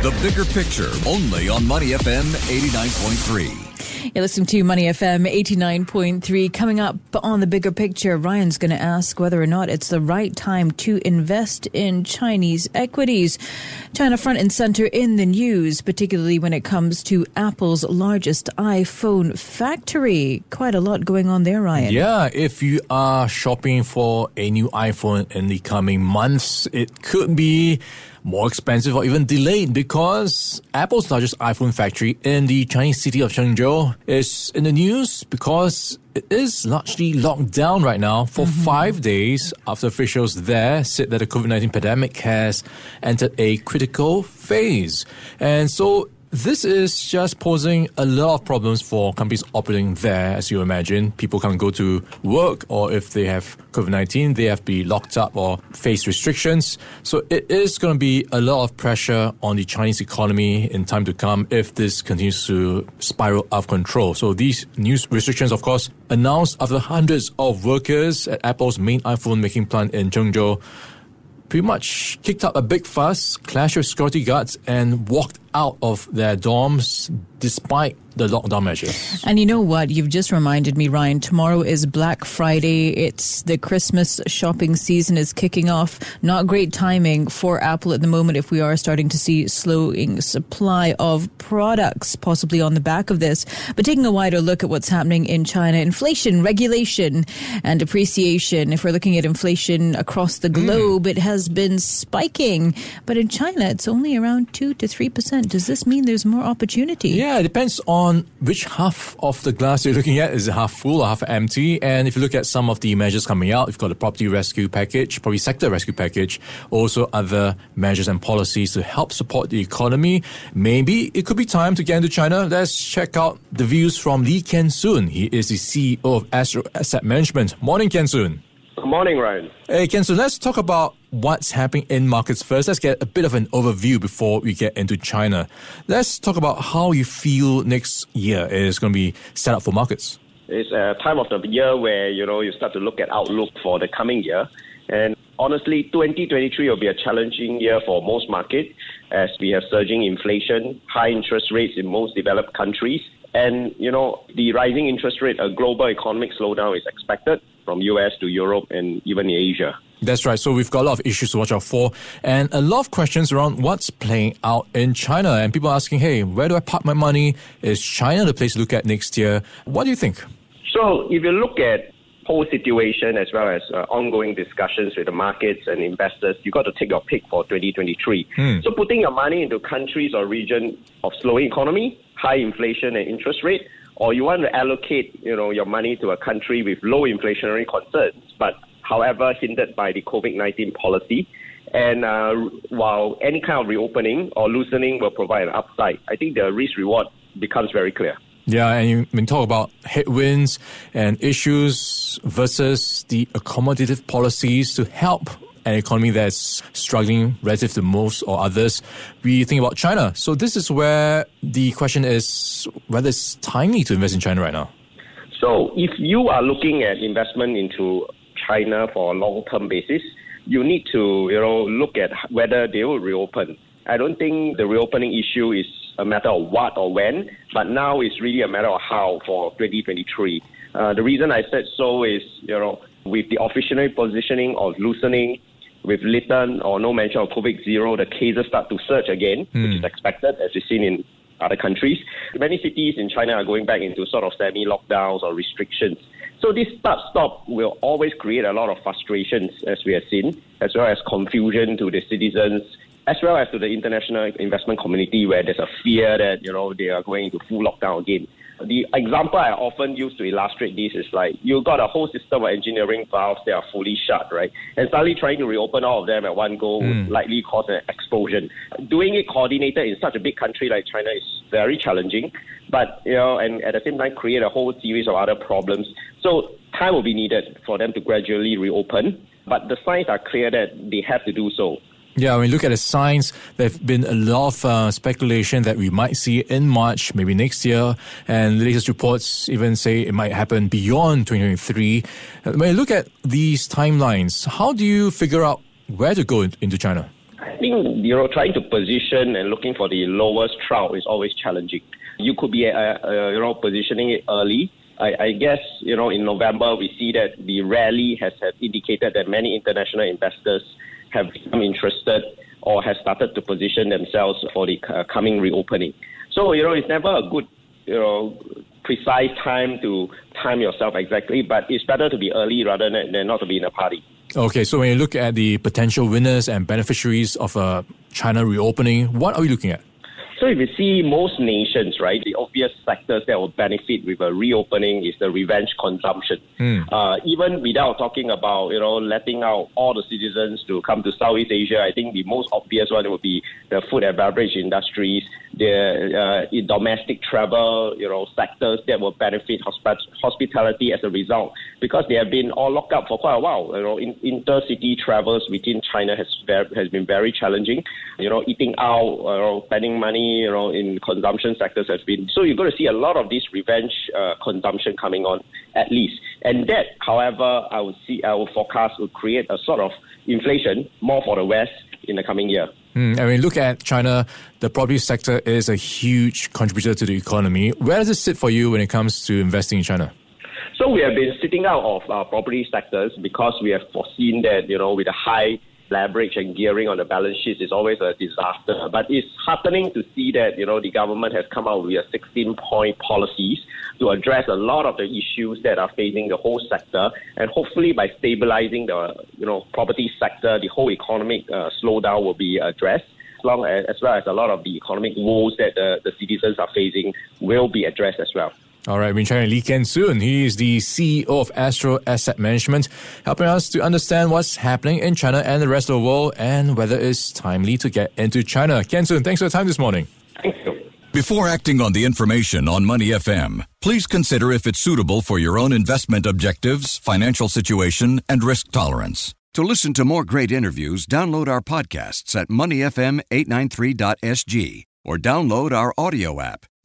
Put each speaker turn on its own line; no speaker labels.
The bigger picture, only on Money FM 89.3.
You're listening to Money FM 89.3. Coming up on the bigger picture, Ryan's going to ask whether or not it's the right time to invest in Chinese equities. China front and center in the news, particularly when it comes to Apple's largest iPhone factory. Quite a lot going on there, Ryan.
Yeah, if you are shopping for a new iPhone in the coming months, it could be more expensive or even delayed because Apple's largest iPhone factory in the Chinese city of Zhengzhou is in the news because it is largely locked down right now for mm-hmm. five days after officials there said that the COVID 19 pandemic has entered a critical phase. And so this is just posing a lot of problems for companies operating there, as you imagine. People can't go to work, or if they have COVID 19, they have to be locked up or face restrictions. So it is going to be a lot of pressure on the Chinese economy in time to come if this continues to spiral out of control. So these new restrictions, of course, announced after hundreds of workers at Apple's main iPhone making plant in Zhengzhou pretty much kicked up a big fuss, clashed with security guards, and walked out of their dorms despite the lockdown measures.
And you know what? You've just reminded me, Ryan. Tomorrow is Black Friday. It's the Christmas shopping season is kicking off. Not great timing for Apple at the moment if we are starting to see slowing supply of products, possibly on the back of this. But taking a wider look at what's happening in China, inflation, regulation, and appreciation. If we're looking at inflation across the hmm. globe, mm. it has been spiking. But in China, it's only around 2 to 3%. Does this mean there's more opportunity?
Yeah, it depends on which half of the glass you're looking at. Is it half full or half empty? And if you look at some of the measures coming out, you've got the property rescue package, property sector rescue package, also other measures and policies to help support the economy. Maybe it could be time to get into China. Let's check out the views from Lee Kian Soon. He is the CEO of Astral Asset Management. Morning, Kian Soon.
Good morning, Ryan.
Hey, Kian, so let's talk about what's happening in markets first. Let's get a bit of an overview before we get into China. Let's talk about how you feel next year is going to be set up for markets.
It's a time of the year where, you know, you start to look at outlook for the coming year. And honestly, 2023 will be a challenging year for most markets as we have surging inflation, high interest rates in most developed countries, and, you know, the rising interest rate, a global economic slowdown is expected from US to Europe and even Asia.
That's right. So we've got a lot of issues to watch out for and a lot of questions around what's playing out in China and people asking, hey, where do I park my money? Is China the place to look at next year? What do you think?
So if you look at whole situation as well as uh, ongoing discussions with the markets and investors, you got to take your pick for 2023. Hmm. So putting your money into countries or region of slowing economy, high inflation and interest rate, or you want to allocate, you know, your money to a country with low inflationary concerns, but however hindered by the COVID-19 policy. And uh, while any kind of reopening or loosening will provide an upside, I think the risk reward becomes very clear.
Yeah, and you talk about headwinds and issues versus the accommodative policies to help an economy that's struggling relative to most or others, we think about China. So this is where the question is whether it's timely to invest in China right now.
So if you are looking at investment into China for a long-term basis, you need to you know look at whether they will reopen. I don't think the reopening issue is a matter of what or when, but now it's really a matter of how for 2023. Uh, the reason I said so is, you know, with the official positioning of loosening, with little or no mention of COVID zero, the cases start to surge again, mm. which is hmm. expected, as we've seen in other countries. Many cities in China are going back into sort of semi lockdowns or restrictions. So this start stop will always create a lot of frustrations, as we have seen, as well as confusion to the citizens as well as to the international investment community where there's a fear that, you know, they are going into full lockdown again. The example I often use to illustrate this is like you've got a whole system of engineering valves that are fully shut, right? And suddenly trying to reopen all of them at one go mm. would likely cause an explosion. Doing it coordinated in such a big country like China is very challenging, but you know, and at the same time create a whole series of other problems. So time will be needed for them to gradually reopen. But the signs are clear that they have to do so.
Yeah, when you look at the signs, there have been a lot of uh, speculation that we might see in March, maybe next year, and the latest reports even say it might happen beyond 2023. Uh, when you look at these timelines, how do you figure out where to go into China?
I think you know trying to position and looking for the lowest trough is always challenging. You could be uh, uh, you know positioning it early. I, I, guess you know in November we see that the rally has, has indicated that many international investors have become interested or have started to position themselves for the uh, coming reopening. So, you know, it's never a good, you know, precise time to time yourself exactly, but it's better to be early rather than, not to be in a party.
Okay, so when you look at the potential winners and beneficiaries of a uh, China reopening, what are we looking at?
So if you see most nations, right, the obvious sectors that will benefit with a reopening is the revenge consumption. Mm. Uh, even without talking about, you know, letting out all the citizens to come to Southeast Asia, I think the most obvious one would be the food and beverage industries, the uh, domestic travel, you know, sectors that will benefit hosp- hospitality as a result because they have been all locked up for quite a while. You know, in, intercity travels within China has ver- has been very challenging. You know, eating out, you know, spending money, you know, in consumption sectors has been. So you're going to see a lot of this revenge uh, consumption coming on at least, and that, however, I would see, I would forecast will create a sort of inflation more for the West in the coming year.
Mm, and when you look at China, the property sector is a huge contributor to the economy. Where does it sit for you when it comes to investing in China?
So we have been sitting out of our property sectors because we have foreseen that, you know, with a high leverage and gearing on the balance sheet is always a disaster. But it's heartening to see that, you know, the government has come out with a 16 point policies to address a lot of the issues that are facing the whole sector. And hopefully by stabilizing the, you know, property sector, the whole economic uh, slowdown will be addressed. As, long as, as well as a lot of the economic woes that the, the citizens are facing will be addressed as well.
All right, we're chatting Lee Kian Soon. He is the CEO of Astral Asset Management, helping us to understand what's happening in China and the rest of the world and whether it's timely to get into China. Kian Soon, thanks for your time this morning.
Thank you.
Before acting on the information on Money FM, please consider if it's suitable for your own investment objectives, financial situation, and risk tolerance.
To listen to more great interviews, download our podcasts at moneyfm893.sg or download our audio app.